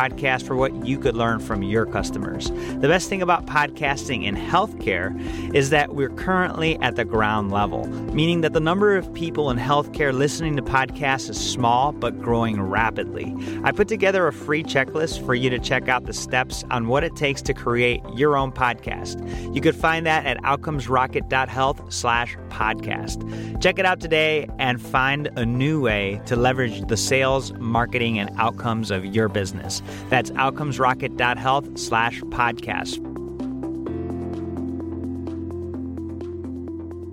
for what you could learn from your customers. The best thing about podcasting in healthcare is that we're currently at the ground level, meaning that the number of people in healthcare listening to podcasts is small but growing rapidly. I put together a free checklist for you to check out the steps on what it takes to create your own podcast. You could find that at outcomesrocket.health slash podcast. Check it out today and find a new way to leverage the sales, marketing, and outcomes of your business. That's outcomesrocket.health slash podcast.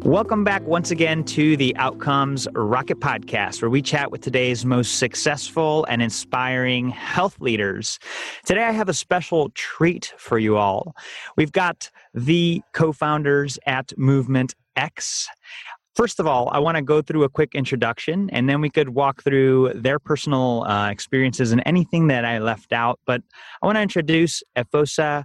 Welcome back once again to the Outcomes Rocket Podcast, where we chat with today's most successful and inspiring health leaders. Today, I have a special treat for you all. We've got the co founders at Movement X. First of all, I want to go through a quick introduction and then we could walk through their personal uh, experiences and anything that I left out. But I want to introduce Efosa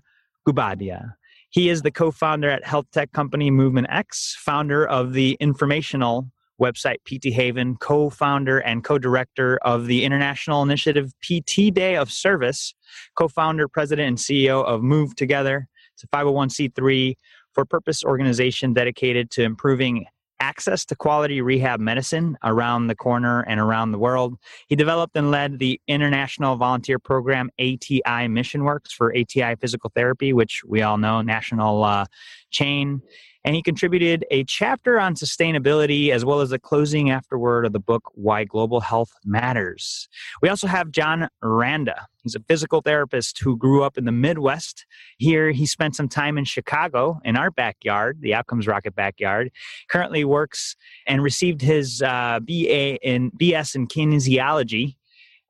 Guobadia. He is the co founder at health tech company Movement X, founder of the informational website PT Haven, co founder and co director of the international initiative PT Day of Service, co founder, president, and CEO of Move Together. It's a 501c3 for purpose organization dedicated to improving access to quality rehab medicine around the corner and around the world. He developed and led the international volunteer program ATI Mission Works for ATI physical therapy, which we all know, national uh, chain and he contributed a chapter on sustainability as well as a closing afterword of the book Why Global Health Matters. We also have John Randa. He's a physical therapist who grew up in the Midwest. Here, he spent some time in Chicago in our backyard, the Outcomes Rocket backyard. Currently works and received his uh, BA in BS in kinesiology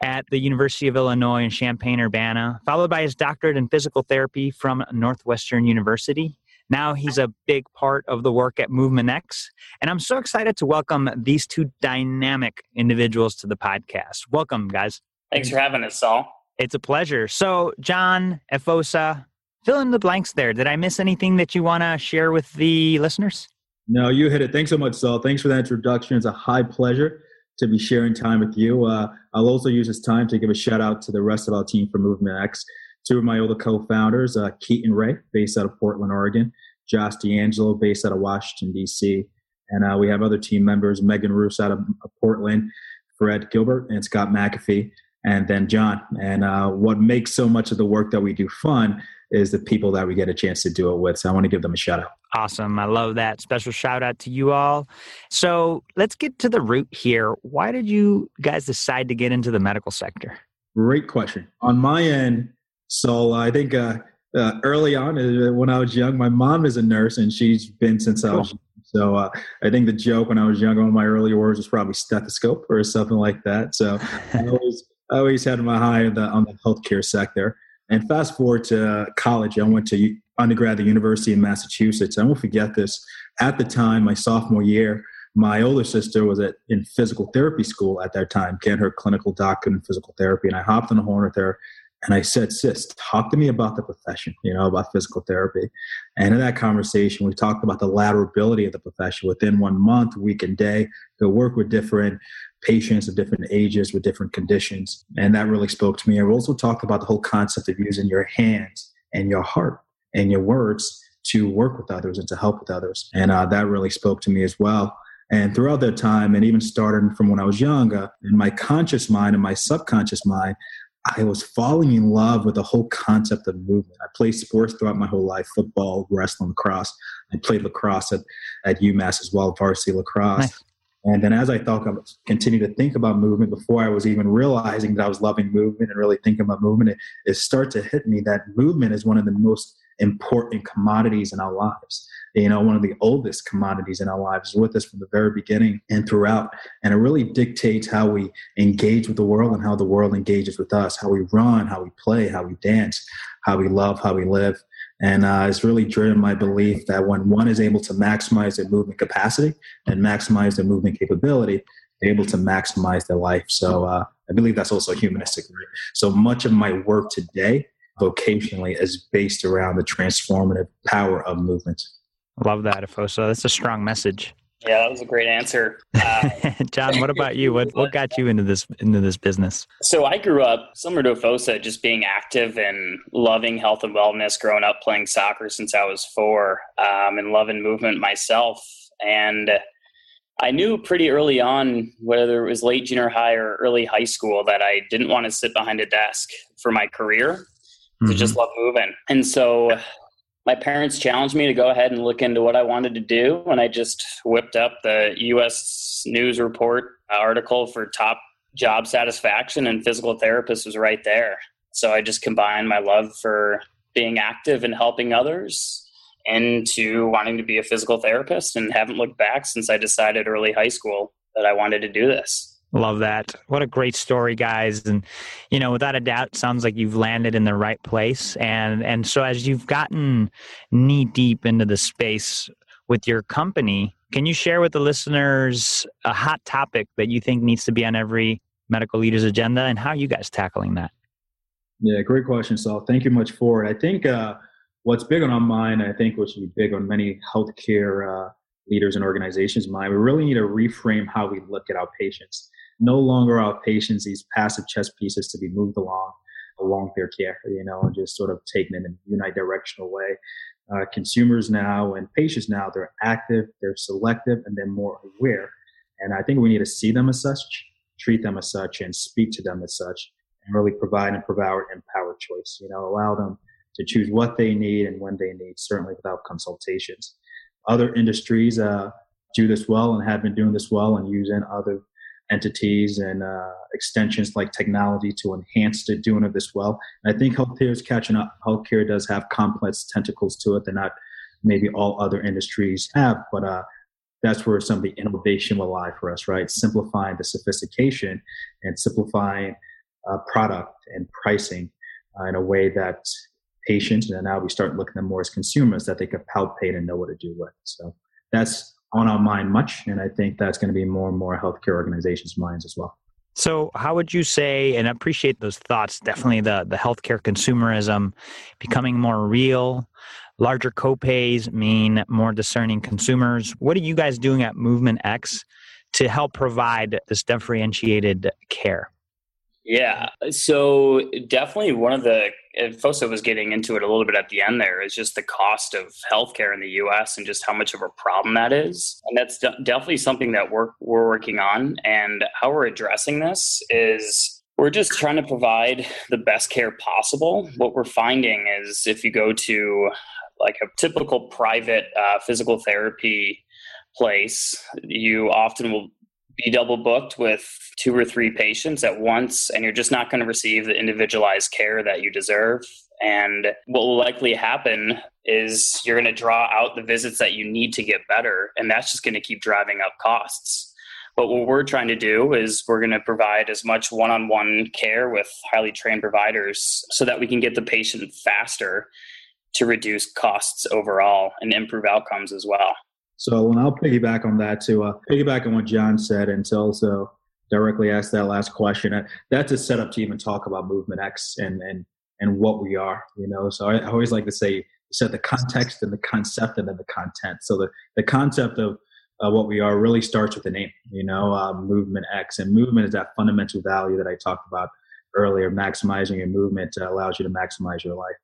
at the University of Illinois in Champaign Urbana, followed by his doctorate in physical therapy from Northwestern University. Now he's a big part of the work at Movement X. And I'm so excited to welcome these two dynamic individuals to the podcast. Welcome, guys. Thanks for having us, Saul. It's a pleasure. So, John, Efosa, fill in the blanks there. Did I miss anything that you want to share with the listeners? No, you hit it. Thanks so much, Saul. Thanks for that introduction. It's a high pleasure to be sharing time with you. Uh, I'll also use this time to give a shout out to the rest of our team for Movement X two of my older co-founders, uh, Keaton Ray, based out of Portland, Oregon, Josh D'Angelo, based out of Washington, D.C., and uh, we have other team members, Megan Roos out of Portland, Fred Gilbert, and Scott McAfee, and then John. And uh, what makes so much of the work that we do fun is the people that we get a chance to do it with. So I want to give them a shout out. Awesome. I love that. Special shout out to you all. So let's get to the root here. Why did you guys decide to get into the medical sector? Great question. On my end, so I think uh, uh, early on uh, when I was young, my mom is a nurse and she's been since I was. Young. So uh, I think the joke when I was young, one of my early words was probably stethoscope or something like that. So I always, I always had my eye on the, on the healthcare sector. And fast forward to college, I went to undergrad at the University of Massachusetts. I won't forget this. At the time, my sophomore year, my older sister was at in physical therapy school at that time, getting her clinical doctorate in physical therapy, and I hopped on the horn with her and I said, sis, talk to me about the profession, you know, about physical therapy. And in that conversation, we talked about the laterability of the profession. Within one month, week and day, to work with different patients of different ages with different conditions. And that really spoke to me. I also talked about the whole concept of using your hands and your heart and your words to work with others and to help with others. And uh, that really spoke to me as well. And throughout that time, and even starting from when I was younger, in my conscious mind and my subconscious mind, I was falling in love with the whole concept of movement. I played sports throughout my whole life football, wrestling, lacrosse. I played lacrosse at, at UMass as well, varsity lacrosse. Nice. And then as I thought, continue to think about movement before I was even realizing that I was loving movement and really thinking about movement, it, it started to hit me that movement is one of the most important commodities in our lives. You know, one of the oldest commodities in our lives is with us from the very beginning and throughout. And it really dictates how we engage with the world and how the world engages with us, how we run, how we play, how we dance, how we love, how we live. And uh, it's really driven my belief that when one is able to maximize their movement capacity and maximize their movement capability, they're able to maximize their life. So uh, I believe that's also humanistic. Right? So much of my work today, vocationally, is based around the transformative power of movement. Love that, Efosa. That's a strong message. Yeah, that was a great answer. Uh, John, what about you? What what got you into this into this business? So I grew up similar to Efosa, just being active and loving health and wellness. Growing up playing soccer since I was four, um, and loving movement myself. And I knew pretty early on, whether it was late junior high or early high school, that I didn't want to sit behind a desk for my career. To mm-hmm. just love moving, and so my parents challenged me to go ahead and look into what I wanted to do, and I just whipped up the U.S. News Report article for top job satisfaction, and physical therapist was right there. So I just combined my love for being active and helping others into wanting to be a physical therapist, and haven't looked back since I decided early high school that I wanted to do this. Love that. What a great story, guys. And, you know, without a doubt, sounds like you've landed in the right place. And, and so as you've gotten knee deep into the space with your company, can you share with the listeners a hot topic that you think needs to be on every medical leader's agenda and how are you guys tackling that? Yeah, great question, Saul. Thank you much for it. I think uh, what's big on our mind, I think what should be big on many healthcare uh, leaders and organizations' mind, we really need to reframe how we look at our patients no longer our patients these passive chess pieces to be moved along along their care, you know, and just sort of taken in a unidirectional way. Uh, consumers now and patients now, they're active, they're selective, and they're more aware. And I think we need to see them as such, treat them as such, and speak to them as such, and really provide and provide empowered choice. You know, allow them to choose what they need and when they need, certainly without consultations. Other industries uh, do this well and have been doing this well and using other entities and uh, extensions like technology to enhance the doing of this well. And I think healthcare is catching up. Healthcare does have complex tentacles to it that not maybe all other industries have, but uh, that's where some of the innovation will lie for us, right? Simplifying the sophistication and simplifying uh, product and pricing uh, in a way that patients, and now we start looking at them more as consumers, that they can palpate and know what to do with. So that's on our mind much. And I think that's going to be more and more healthcare organizations' minds as well. So, how would you say, and I appreciate those thoughts, definitely the, the healthcare consumerism becoming more real, larger copays mean more discerning consumers. What are you guys doing at Movement X to help provide this differentiated care? Yeah. So definitely one of the Foso was getting into it a little bit at the end there is just the cost of healthcare in the US and just how much of a problem that is. And that's de- definitely something that we're we're working on and how we're addressing this is we're just trying to provide the best care possible. What we're finding is if you go to like a typical private uh, physical therapy place, you often will be double booked with two or three patients at once, and you're just not going to receive the individualized care that you deserve. And what will likely happen is you're going to draw out the visits that you need to get better, and that's just going to keep driving up costs. But what we're trying to do is we're going to provide as much one on one care with highly trained providers so that we can get the patient faster to reduce costs overall and improve outcomes as well. So, and I'll piggyback on that to uh, piggyback on what John said, and to also directly ask that last question. Uh, that's a setup to even talk about Movement X and and and what we are. You know, so I, I always like to say set the context and the concept and then the content. So the the concept of uh, what we are really starts with the name. You know, uh, Movement X, and movement is that fundamental value that I talked about earlier. Maximizing your movement allows you to maximize your life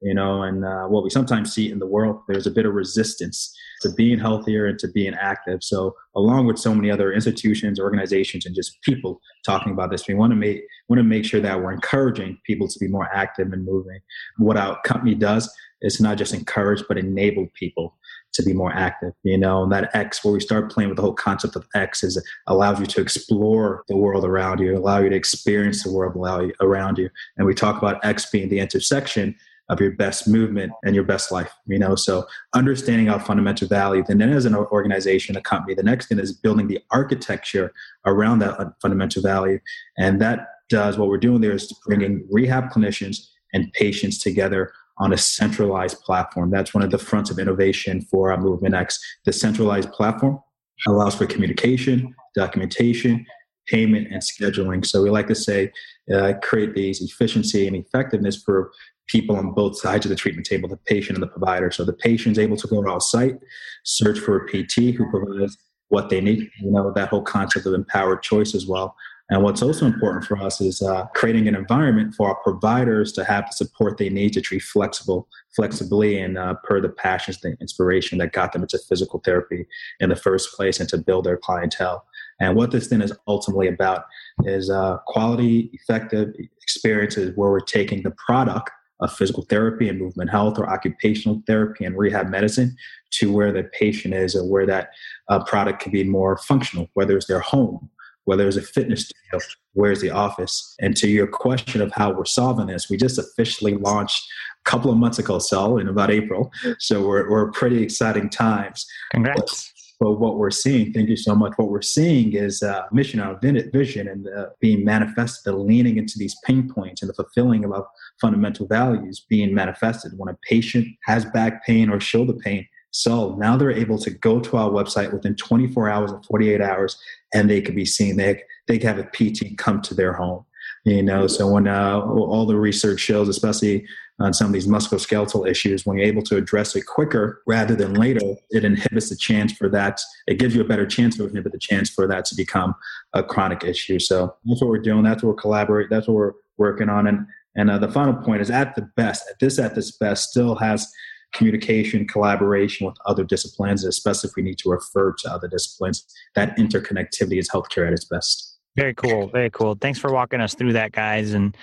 you know, and uh, what we sometimes see in the world, there's a bit of resistance to being healthier and to being active. So, along with so many other institutions, organizations, and just people talking about this, we want to make want to make sure that we're encouraging people to be more active and moving. What our company does is not just encourage, but enable people to be more active, you know, and that X where we start playing with the whole concept of X is allows you to explore the world around you, allow you to experience the world around you. And we talk about X being the intersection of your best movement and your best life, you know, so understanding our fundamental values. And then as an organization, a company, the next thing is building the architecture around that fundamental value. And that does what we're doing there is bringing rehab clinicians and patients together on a centralized platform. That's one of the fronts of innovation for our Movement X. The centralized platform allows for communication, documentation, payment, and scheduling. So we like to say, uh, create these efficiency and effectiveness for people on both sides of the treatment table, the patient and the provider. So the patient is able to go to our site, search for a PT who provides what they need. You know, that whole concept of empowered choice as well. And what's also important for us is uh, creating an environment for our providers to have the support they need to treat flexible, flexibly and uh, per the passions, the inspiration that got them into physical therapy in the first place and to build their clientele. And what this then is ultimately about is uh, quality, effective experiences where we're taking the product of physical therapy and movement health or occupational therapy and rehab medicine to where the patient is or where that uh, product can be more functional, whether it's their home whether it's a fitness studio, where's the office? And to your question of how we're solving this, we just officially launched a couple of months ago, so in about April. So we're, we're pretty exciting times. Congrats. But, what we're seeing, thank you so much. What we're seeing is uh, mission, our vision, and uh, being manifested, the leaning into these pain points and the fulfilling of fundamental values being manifested. When a patient has back pain or shoulder pain, so now they're able to go to our website within 24 hours or 48 hours, and they could be seen. They they can have a PT come to their home. You know, so when uh, all the research shows, especially on some of these musculoskeletal issues, when you're able to address it quicker rather than later, it inhibits the chance for that. It gives you a better chance to inhibit the chance for that to become a chronic issue. So that's what we're doing. That's what we're collaborating. That's what we're working on. And and uh, the final point is at the best, at this at this best, still has communication, collaboration with other disciplines, especially if we need to refer to other disciplines. That interconnectivity is healthcare at its best. Very cool. Very cool. Thanks for walking us through that, guys. And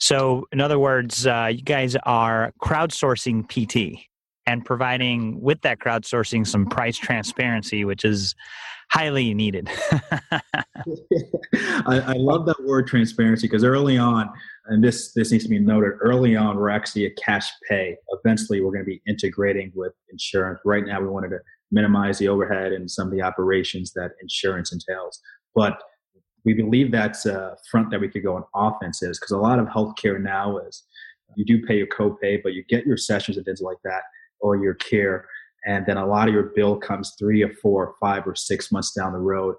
so, in other words, uh, you guys are crowdsourcing PT and providing with that crowdsourcing some price transparency, which is highly needed. I, I, love that word transparency because early on, and this this needs to be noted, early on we're actually a cash pay. Eventually, we're going to be integrating with insurance. Right now, we wanted to minimize the overhead and some of the operations that insurance entails, but we believe that's a front that we could go on offense is because a lot of healthcare now is you do pay your copay, but you get your sessions and things like that or your care and then a lot of your bill comes three or four or five or six months down the road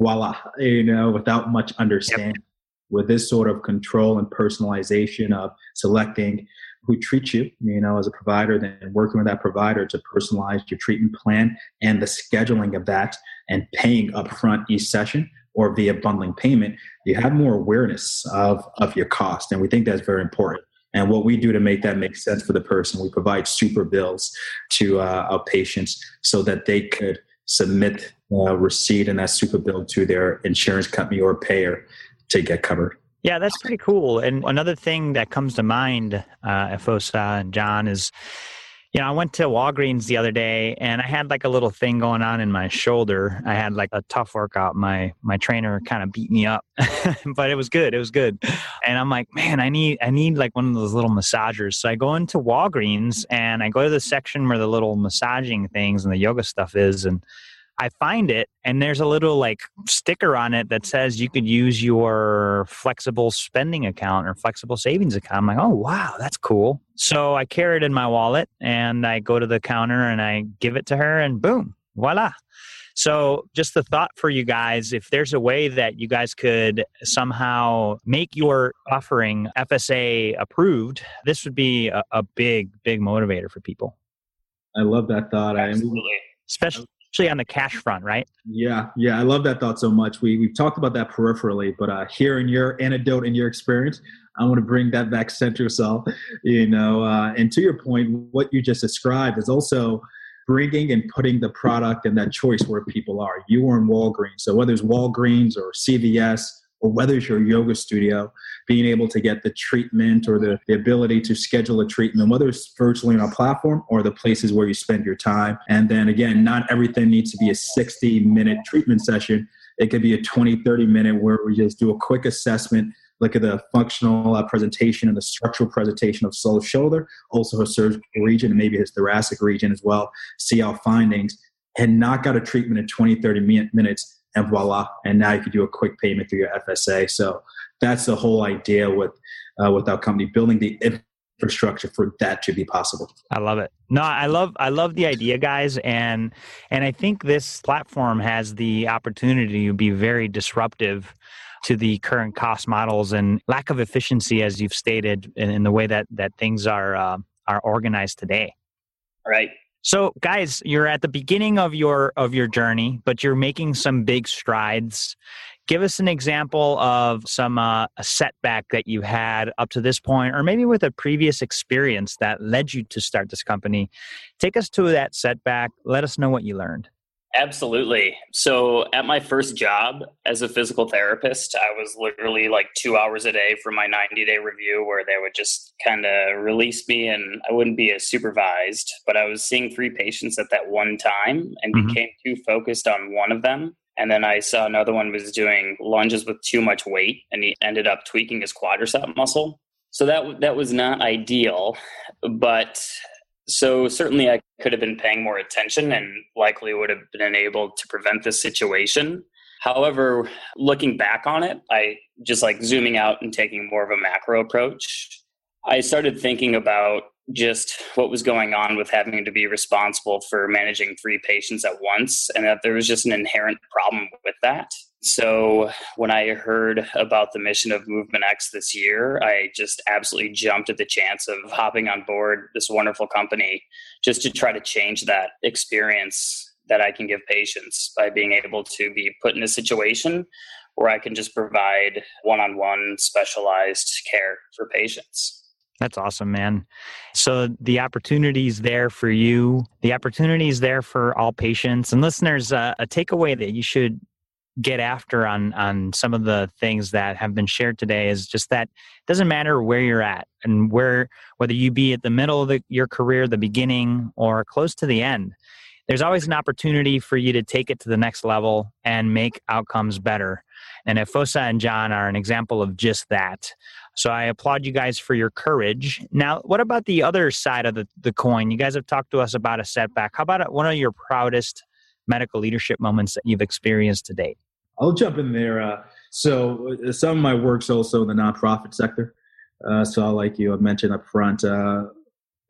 voila uh, you know without much understanding yep. with this sort of control and personalization of selecting who treats you you know as a provider then working with that provider to personalize your treatment plan and the scheduling of that and paying upfront each session or via bundling payment you have more awareness of of your cost and we think that's very important and what we do to make that make sense for the person, we provide super bills to uh, our patients so that they could submit a receipt and that super bill to their insurance company or payer to get covered. Yeah, that's pretty cool. And another thing that comes to mind, uh, Efosa and John, is you know, I went to Walgreens the other day and I had like a little thing going on in my shoulder. I had like a tough workout. My my trainer kind of beat me up, but it was good. It was good. And I'm like, man, I need I need like one of those little massagers. So I go into Walgreens and I go to the section where the little massaging things and the yoga stuff is and I find it and there's a little like sticker on it that says you could use your flexible spending account or flexible savings account. I'm like, oh, wow, that's cool. So I carry it in my wallet and I go to the counter and I give it to her and boom, voila. So, just the thought for you guys if there's a way that you guys could somehow make your offering FSA approved, this would be a, a big, big motivator for people. I love that thought. Absolutely. Especially especially on the cash front, right? Yeah, yeah, I love that thought so much. We we've talked about that peripherally, but uh, in your anecdote and your experience, I want to bring that back center yourself. You know, uh, and to your point, what you just described is also bringing and putting the product and that choice where people are. You were in Walgreens, so whether it's Walgreens or CVS or whether it's your yoga studio, being able to get the treatment or the, the ability to schedule a treatment, whether it's virtually on a platform or the places where you spend your time. And then again, not everything needs to be a 60 minute treatment session. It could be a 20, 30 minute where we just do a quick assessment look at the functional uh, presentation and the structural presentation of soul shoulder, also his cervical region and maybe his thoracic region as well, see our findings, and knock out a treatment in 20, 30 minutes, and voila. And now you can do a quick payment through your FSA. So that's the whole idea with, uh, with our company, building the infrastructure for that to be possible. I love it. No, I love I love the idea, guys, and and I think this platform has the opportunity to be very disruptive to the current cost models and lack of efficiency, as you've stated, in, in the way that that things are uh, are organized today. Right. So, guys, you're at the beginning of your of your journey, but you're making some big strides. Give us an example of some uh, a setback that you had up to this point, or maybe with a previous experience that led you to start this company. Take us to that setback. Let us know what you learned. Absolutely. So, at my first job as a physical therapist, I was literally like two hours a day for my 90 day review where they would just kind of release me and I wouldn't be as supervised. But I was seeing three patients at that one time and mm-hmm. became too focused on one of them. And then I saw another one was doing lunges with too much weight and he ended up tweaking his quadricep muscle. So that that was not ideal, but so certainly I could have been paying more attention and likely would have been able to prevent this situation. However, looking back on it, I just like zooming out and taking more of a macro approach. I started thinking about just what was going on with having to be responsible for managing three patients at once and that there was just an inherent problem with that. So when I heard about the mission of Movement X this year, I just absolutely jumped at the chance of hopping on board this wonderful company just to try to change that experience that I can give patients by being able to be put in a situation where I can just provide one-on-one specialized care for patients. That's awesome, man. So the opportunity is there for you. The opportunity is there for all patients and listeners. Uh, a takeaway that you should get after on on some of the things that have been shared today is just that it doesn't matter where you're at and where whether you be at the middle of the, your career the beginning or close to the end there's always an opportunity for you to take it to the next level and make outcomes better and Efosa and John are an example of just that. So I applaud you guys for your courage. Now, what about the other side of the, the coin? You guys have talked to us about a setback. How about one of your proudest medical leadership moments that you've experienced to date? I'll jump in there. Uh, so uh, some of my work's also in the nonprofit sector. Uh, so like you have mentioned up front, uh,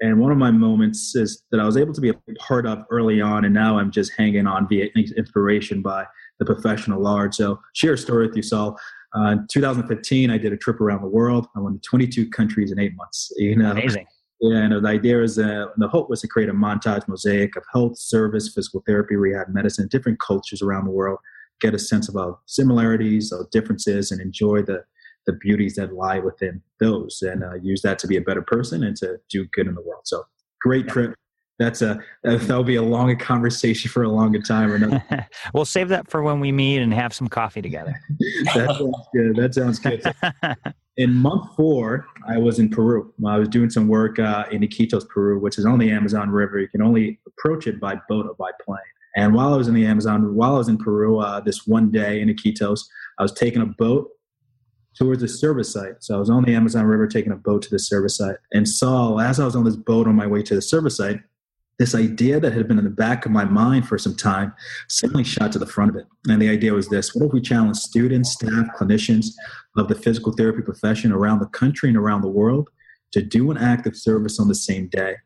and one of my moments is that I was able to be a part of early on, and now I'm just hanging on via inspiration by the professional large. So share a story with you, Saul. Uh, in 2015, I did a trip around the world. I went to 22 countries in eight months. You know, amazing. Yeah, and the idea is uh, the hope was to create a montage mosaic of health, service, physical therapy, rehab, medicine, different cultures around the world. Get a sense of our similarities, our differences, and enjoy the the beauties that lie within those, and uh, use that to be a better person and to do good in the world. So, great trip. That's a that'll be a longer conversation for a longer time. Or we'll save that for when we meet and have some coffee together. that sounds good. That sounds good in month four, I was in Peru. I was doing some work uh, in Iquitos, Peru, which is on the Amazon River. You can only approach it by boat or by plane. And while I was in the Amazon, while I was in Peru, uh, this one day in Iquitos, I was taking a boat towards the service site. So I was on the Amazon River taking a boat to the service site and saw, as I was on this boat on my way to the service site, this idea that had been in the back of my mind for some time suddenly shot to the front of it. And the idea was this what if we challenge students, staff, clinicians of the physical therapy profession around the country and around the world to do an act of service on the same day?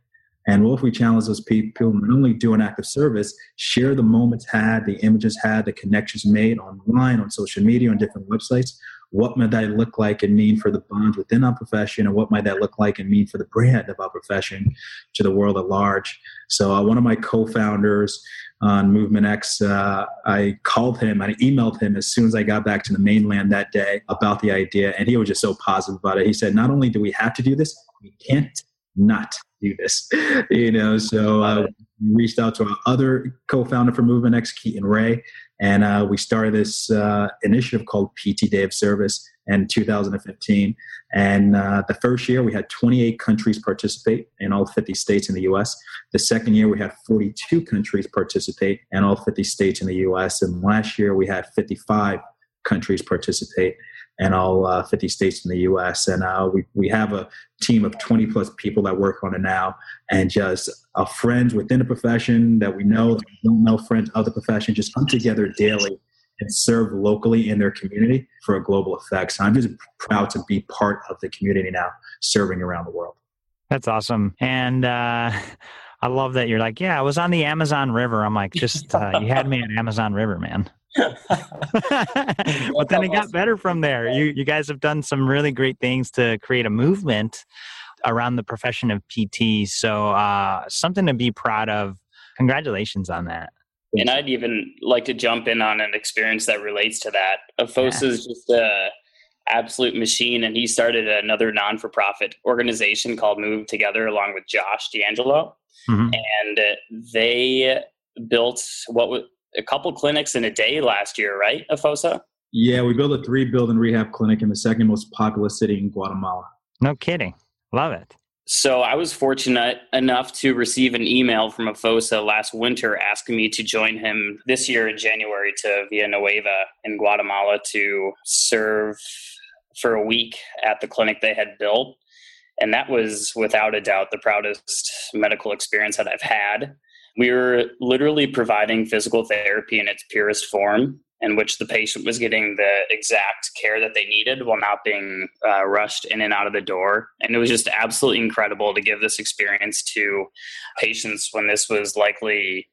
And what if we challenge those people not only do an act of service, share the moments had, the images had, the connections made online, on social media, on different websites, what might that look like and mean for the bonds within our profession and what might that look like and mean for the brand of our profession to the world at large. So uh, one of my co-founders on movement x uh, i called him i emailed him as soon as i got back to the mainland that day about the idea and he was just so positive about it. He said not only do we have to do this we can't not do this. You know so uh, reached out to our other co-founder for movement x keaton ray And uh, we started this uh, initiative called PT Day of Service in 2015. And uh, the first year, we had 28 countries participate in all 50 states in the US. The second year, we had 42 countries participate in all 50 states in the US. And last year, we had 55 countries participate in all uh, 50 states in the US. And uh, we, we have a team of 20 plus people that work on it now and just uh, friends within the profession that we know, that we don't know friends of the profession, just come together daily and serve locally in their community for a global effect. So I'm just proud to be part of the community now, serving around the world. That's awesome. And uh, I love that you're like, yeah, I was on the Amazon River. I'm like, just, uh, you had me at Amazon River, man. but then it got better from there. You, you guys have done some really great things to create a movement around the profession of PT. So, uh, something to be proud of. Congratulations on that. And I'd even like to jump in on an experience that relates to that. Efosa yeah. is just a absolute machine, and he started another non for profit organization called Move Together along with Josh D'Angelo, mm-hmm. and they built what was a couple clinics in a day last year, right, Efosa? Yeah, we built a three building rehab clinic in the second most populous city in Guatemala. No kidding. Love it. So I was fortunate enough to receive an email from Efosa last winter asking me to join him this year in January to Villanueva in Guatemala to serve for a week at the clinic they had built. And that was without a doubt the proudest medical experience that I've had. We were literally providing physical therapy in its purest form in which the patient was getting the exact care that they needed while not being uh, rushed in and out of the door. And it was just absolutely incredible to give this experience to patients when this was likely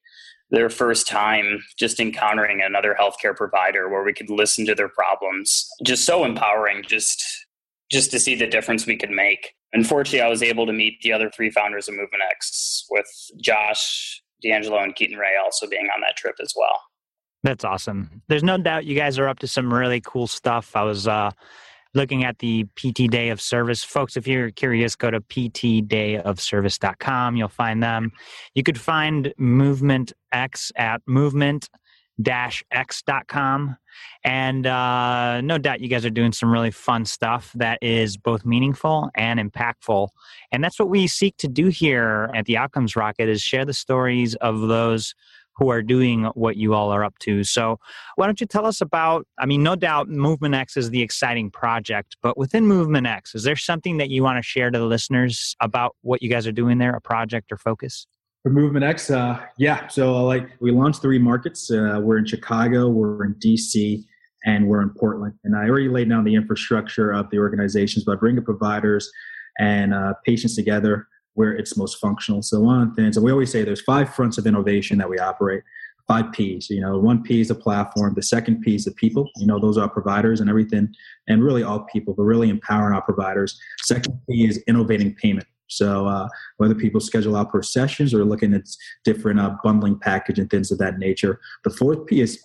their first time just encountering another healthcare provider where we could listen to their problems. Just so empowering just just to see the difference we could make. Unfortunately, I was able to meet the other three founders of Movement X with Josh, D'Angelo, and Keaton Ray also being on that trip as well. That's awesome. There's no doubt you guys are up to some really cool stuff. I was uh, looking at the PT Day of Service. Folks, if you're curious, go to ptdayofservice.com. You'll find them. You could find Movement X at movement x.com. And uh, no doubt you guys are doing some really fun stuff that is both meaningful and impactful. And that's what we seek to do here at the Outcomes Rocket is share the stories of those who are doing what you all are up to. So, why don't you tell us about? I mean, no doubt Movement X is the exciting project, but within Movement X, is there something that you want to share to the listeners about what you guys are doing there, a project or focus? For Movement X, uh, yeah. So, uh, like, we launched three markets. Uh, we're in Chicago, we're in DC, and we're in Portland. And I already laid down the infrastructure of the organizations by bringing providers and uh, patients together where it's most functional. So one of the things, and we always say there's five fronts of innovation that we operate. Five P's. You know, one P is the platform. The second P is the people. You know, those are providers and everything, and really all people, but really empowering our providers. Second P is innovating payment. So uh, whether people schedule out per sessions or looking at different uh, bundling package and things of that nature. The fourth P is,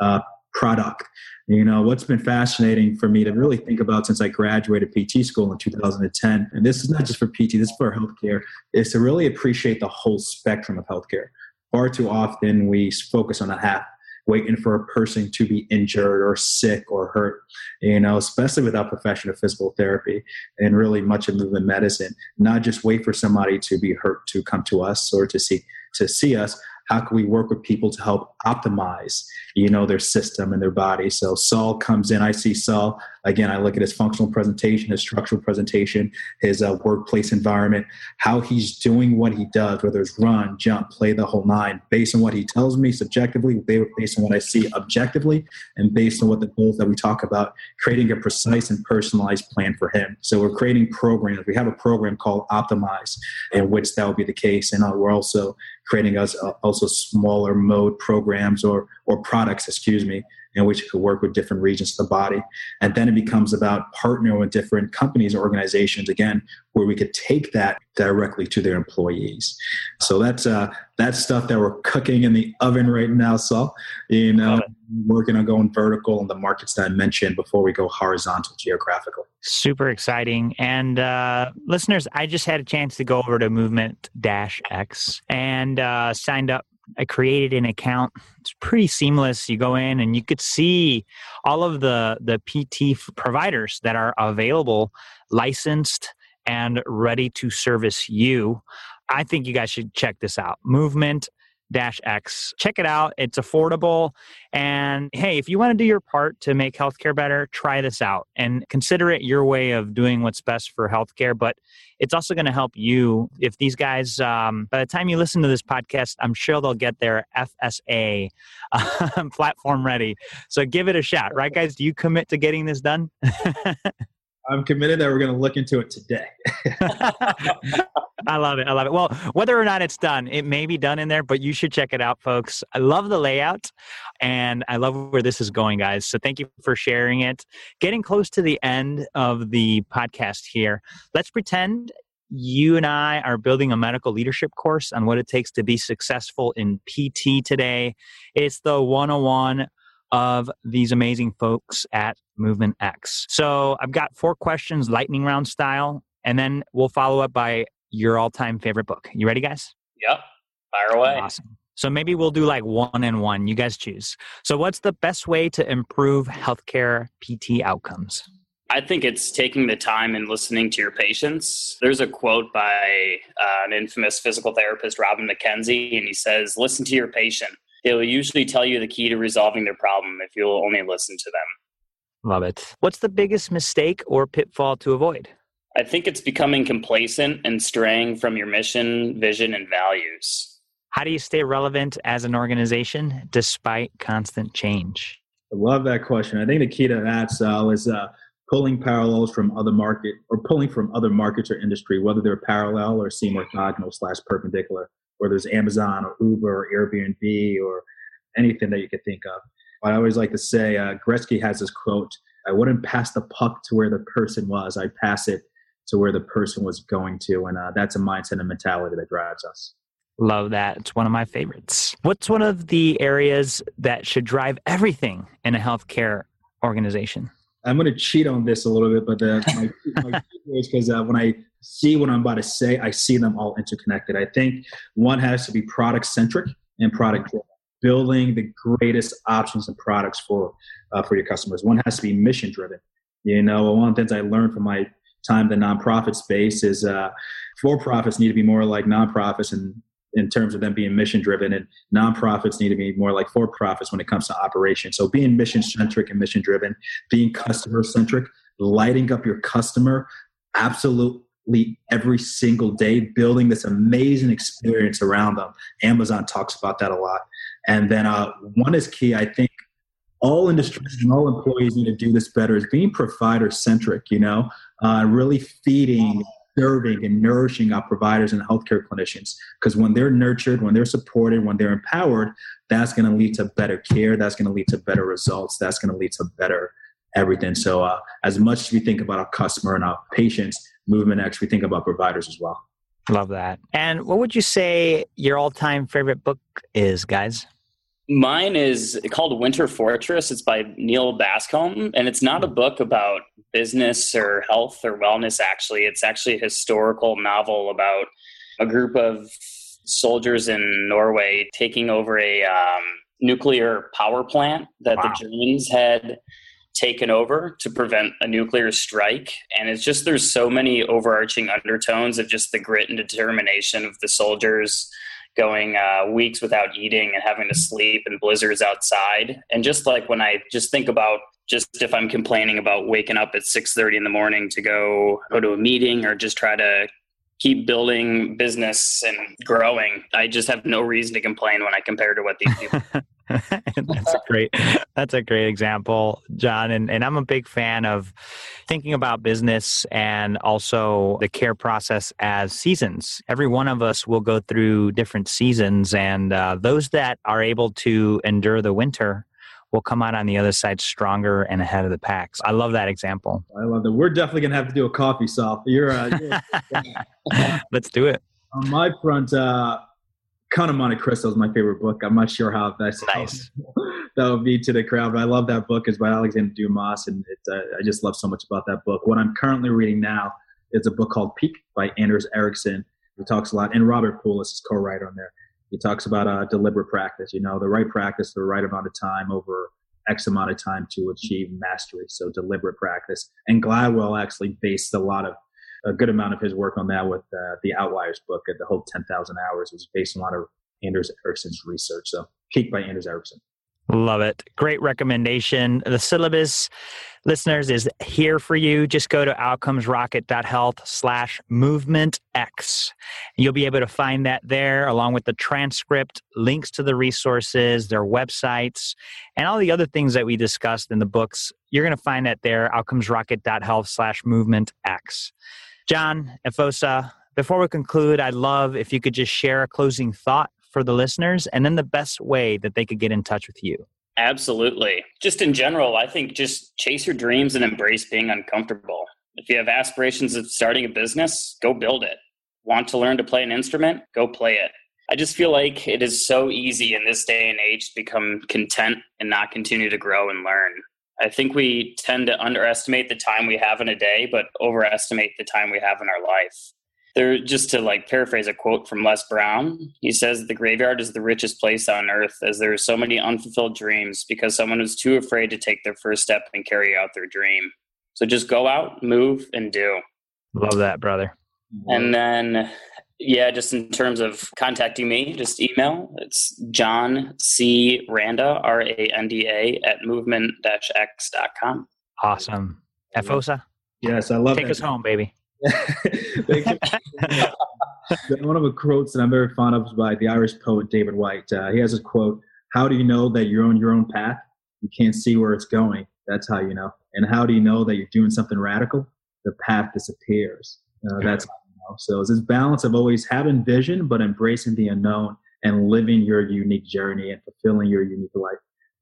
uh, product. You know, what's been fascinating for me to really think about since I graduated PT school in 2010, and this is not just for PT, this is for healthcare, is to really appreciate the whole spectrum of healthcare. Far too often we focus on a half, waiting for a person to be injured or sick or hurt, you know, especially without professional physical therapy and really much of movement medicine, not just wait for somebody to be hurt to come to us or to see to see us, how can we work with people to help optimize you know their system and their body? So saul comes in. I see saul again i look at his functional presentation his structural presentation his uh, workplace environment how he's doing what he does whether it's run jump play the whole nine based on what he tells me subjectively based on what i see objectively and based on what the goals that we talk about creating a precise and personalized plan for him. So we're creating programs. We have a program called optimize in which that will be the case. And uh, we're also creating us uh, also smaller mode programs or or products, excuse me, in which you could work with different regions of the body. And then it becomes about partnering with different companies or organizations, again, where we could take that directly to their employees. So that's uh, that's stuff that we're cooking in the oven right now, So, You know, working on going vertical in the markets that I mentioned before we go horizontal geographical. Super exciting. And uh, listeners, I just had a chance to go over to Movement Dash X and uh, signed up I created an account. It's pretty seamless. You go in and you could see all of the the PT providers that are available, licensed and ready to service you. I think you guys should check this out. Movement Dash X. Check it out. It's affordable. And hey, if you want to do your part to make healthcare better, try this out and consider it your way of doing what's best for healthcare. But it's also going to help you. If these guys, um, by the time you listen to this podcast, I'm sure they'll get their FSA um, platform ready. So give it a shot, right, guys? Do you commit to getting this done? I'm committed that we're going to look into it today. I love it. I love it. Well, whether or not it's done, it may be done in there, but you should check it out, folks. I love the layout and I love where this is going, guys. So thank you for sharing it. Getting close to the end of the podcast here. Let's pretend you and I are building a medical leadership course on what it takes to be successful in PT today. It's the 101 of these amazing folks at Movement X. So I've got four questions, lightning round style, and then we'll follow up by your all time favorite book. You ready, guys? Yep. Fire away. Awesome. So maybe we'll do like one and one. You guys choose. So, what's the best way to improve healthcare PT outcomes? I think it's taking the time and listening to your patients. There's a quote by uh, an infamous physical therapist, Robin McKenzie, and he says, Listen to your patient. They will usually tell you the key to resolving their problem if you'll only listen to them. Love it. What's the biggest mistake or pitfall to avoid? I think it's becoming complacent and straying from your mission, vision, and values. How do you stay relevant as an organization despite constant change? I love that question. I think the key to that, Sal, is uh, pulling parallels from other market or pulling from other markets or industry, whether they're parallel or seem orthogonal slash perpendicular whether it's Amazon or Uber or Airbnb or anything that you could think of. I always like to say, uh, Gretzky has this quote I wouldn't pass the puck to where the person was, I'd pass it to where the person was going to. And uh, that's a mindset and mentality that drives us. Love that. It's one of my favorites. What's one of the areas that should drive everything in a healthcare organization? I'm going to cheat on this a little bit, but uh, my, my is because uh, when I see what I'm about to say, I see them all interconnected. I think one has to be product centric and product driven, building the greatest options and products for uh, for your customers. One has to be mission driven. You know, one of the things I learned from my time in the nonprofit space is uh, for profits need to be more like nonprofits and in terms of them being mission driven and nonprofits need to be more like for profits when it comes to operation so being mission centric and mission driven being customer centric lighting up your customer absolute every single day building this amazing experience around them. Amazon talks about that a lot. And then uh, one is key, I think all industries and all employees need to do this better is being provider centric, you know, uh, really feeding, serving, and nourishing our providers and healthcare clinicians. Because when they're nurtured, when they're supported, when they're empowered, that's going to lead to better care. That's going to lead to better results. That's going to lead to better everything. So, uh, as much as we think about our customer and our patients, Movement X, we think about providers as well. Love that. And what would you say your all time favorite book is, guys? Mine is called Winter Fortress. It's by Neal Bascomb, and it's not a book about business or health or wellness, actually. It's actually a historical novel about a group of soldiers in Norway taking over a um, nuclear power plant that wow. the Germans had taken over to prevent a nuclear strike. And it's just there's so many overarching undertones of just the grit and determination of the soldiers going uh, weeks without eating and having to sleep in blizzards outside. And just like when I just think about just if I'm complaining about waking up at 6:30 in the morning to go go to a meeting or just try to keep building business and growing. I just have no reason to complain when I compare to what these people. that's a great that's a great example john and, and i'm a big fan of thinking about business and also the care process as seasons every one of us will go through different seasons and uh, those that are able to endure the winter will come out on the other side stronger and ahead of the packs. I love that example. I love that. We're definitely gonna have to do a coffee Sal. You're, uh, you're let's do it. On my front, uh, Count of Monte Cristo is my favorite book. I'm not sure how that's nice. that would be to the crowd, but I love that book. It's by Alexander Dumas, and it, uh, I just love so much about that book. What I'm currently reading now is a book called Peak by Anders Ericsson. He talks a lot, and Robert Pool is co-writer on there he talks about uh, deliberate practice. You know, the right practice, the right amount of time over X amount of time to achieve mastery. So deliberate practice. And Gladwell actually based a lot of a good amount of his work on that with uh, the Outliers book. At the whole 10,000 hours was based on a lot of Anders Ericsson's research. So Peak by Anders Ericsson. Love it. Great recommendation. The syllabus, listeners, is here for you. Just go to outcomesrocket.health slash movement X. You'll be able to find that there along with the transcript, links to the resources, their websites, and all the other things that we discussed in the books. You're going to find that there, outcomesrocket.health slash movement X. John Efosa, before we conclude, I'd love if you could just share a closing thought for the listeners and then the best way that they could get in touch with you. Absolutely. Just in general, I think just chase your dreams and embrace being uncomfortable. If you have aspirations of starting a business, go build it. Want to learn to play an instrument? Go play it. I just feel like it is so easy in this day and age to become content and not continue to grow and learn. I think we tend to underestimate the time we have in a day, but overestimate the time we have in our life there just to like paraphrase a quote from Les Brown, he says the graveyard is the richest place on earth as there are so many unfulfilled dreams because someone was too afraid to take their first step and carry out their dream. So just go out, move, and do. Love that, brother. And then, yeah, just in terms of contacting me, just email. It's John C. Randa, R A N D A, at movement x.com. Awesome. FOSA? Yes, I love Take us home, baby. One of the quotes that I'm very fond of is by the Irish poet David Whyte. Uh, he has a quote: "How do you know that you're on your own path? You can't see where it's going. That's how you know. And how do you know that you're doing something radical? The path disappears. Uh, that's how you know. So it's this balance of always having vision, but embracing the unknown and living your unique journey and fulfilling your unique life.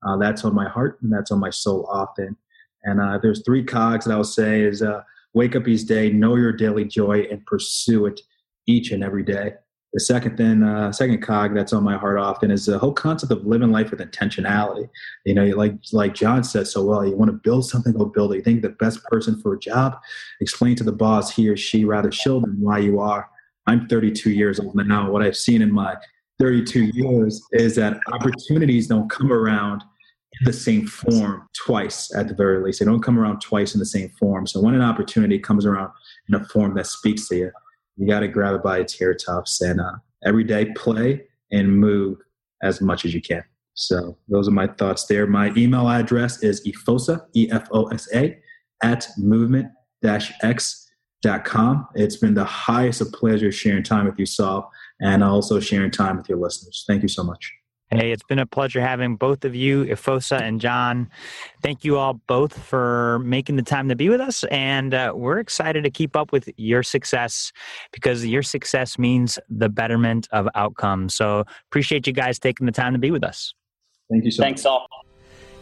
Uh, that's on my heart and that's on my soul often. And uh, there's three cogs that I'll say is uh, wake up each day, know your daily joy, and pursue it each and every day. The second thing, uh, second cog that's on my heart often is the whole concept of living life with intentionality. You know, like like John said so well, you want to build something, go build it. You think the best person for a job, explain to the boss he or she rather show them why you are. I'm 32 years old now. What I've seen in my 32 years is that opportunities don't come around in the same form twice at the very least. They don't come around twice in the same form. So when an opportunity comes around in a form that speaks to you, you got to grab it by its hair tufts and uh, every day play and move as much as you can. So those are my thoughts there. My email address is efosa, E-F-O-S-A, at movement-x.com. It's been the highest of pleasure sharing time with you, Saul, and also sharing time with your listeners. Thank you so much. Hey, it's been a pleasure having both of you, Efosa and John. Thank you all both for making the time to be with us. And uh, we're excited to keep up with your success because your success means the betterment of outcomes. So appreciate you guys taking the time to be with us. Thank you so Thanks, much. all.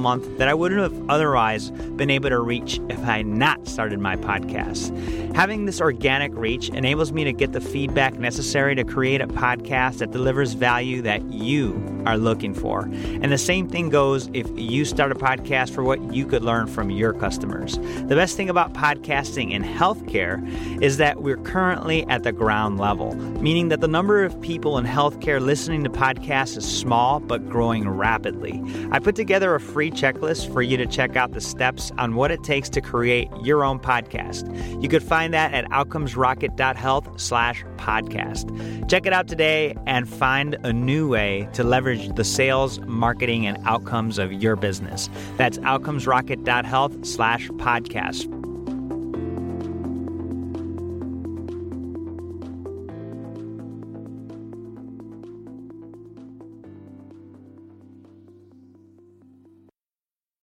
month that I wouldn't have otherwise been able to reach if I had not started my podcast. Having this organic reach enables me to get the feedback necessary to create a podcast that delivers value that you are looking for. And the same thing goes if you start a podcast for what you could learn from your customers. The best thing about podcasting in healthcare is that we're currently at the ground level, meaning that the number of people in healthcare listening to podcasts is small but growing rapidly. I put together a free checklist for you to check out the steps on what it takes to create your own podcast. You could find that at outcomesrocket.health slash podcast. Check it out today and find a new way to leverage the sales, marketing, and outcomes of your business. That's outcomesrocket.health slash podcast.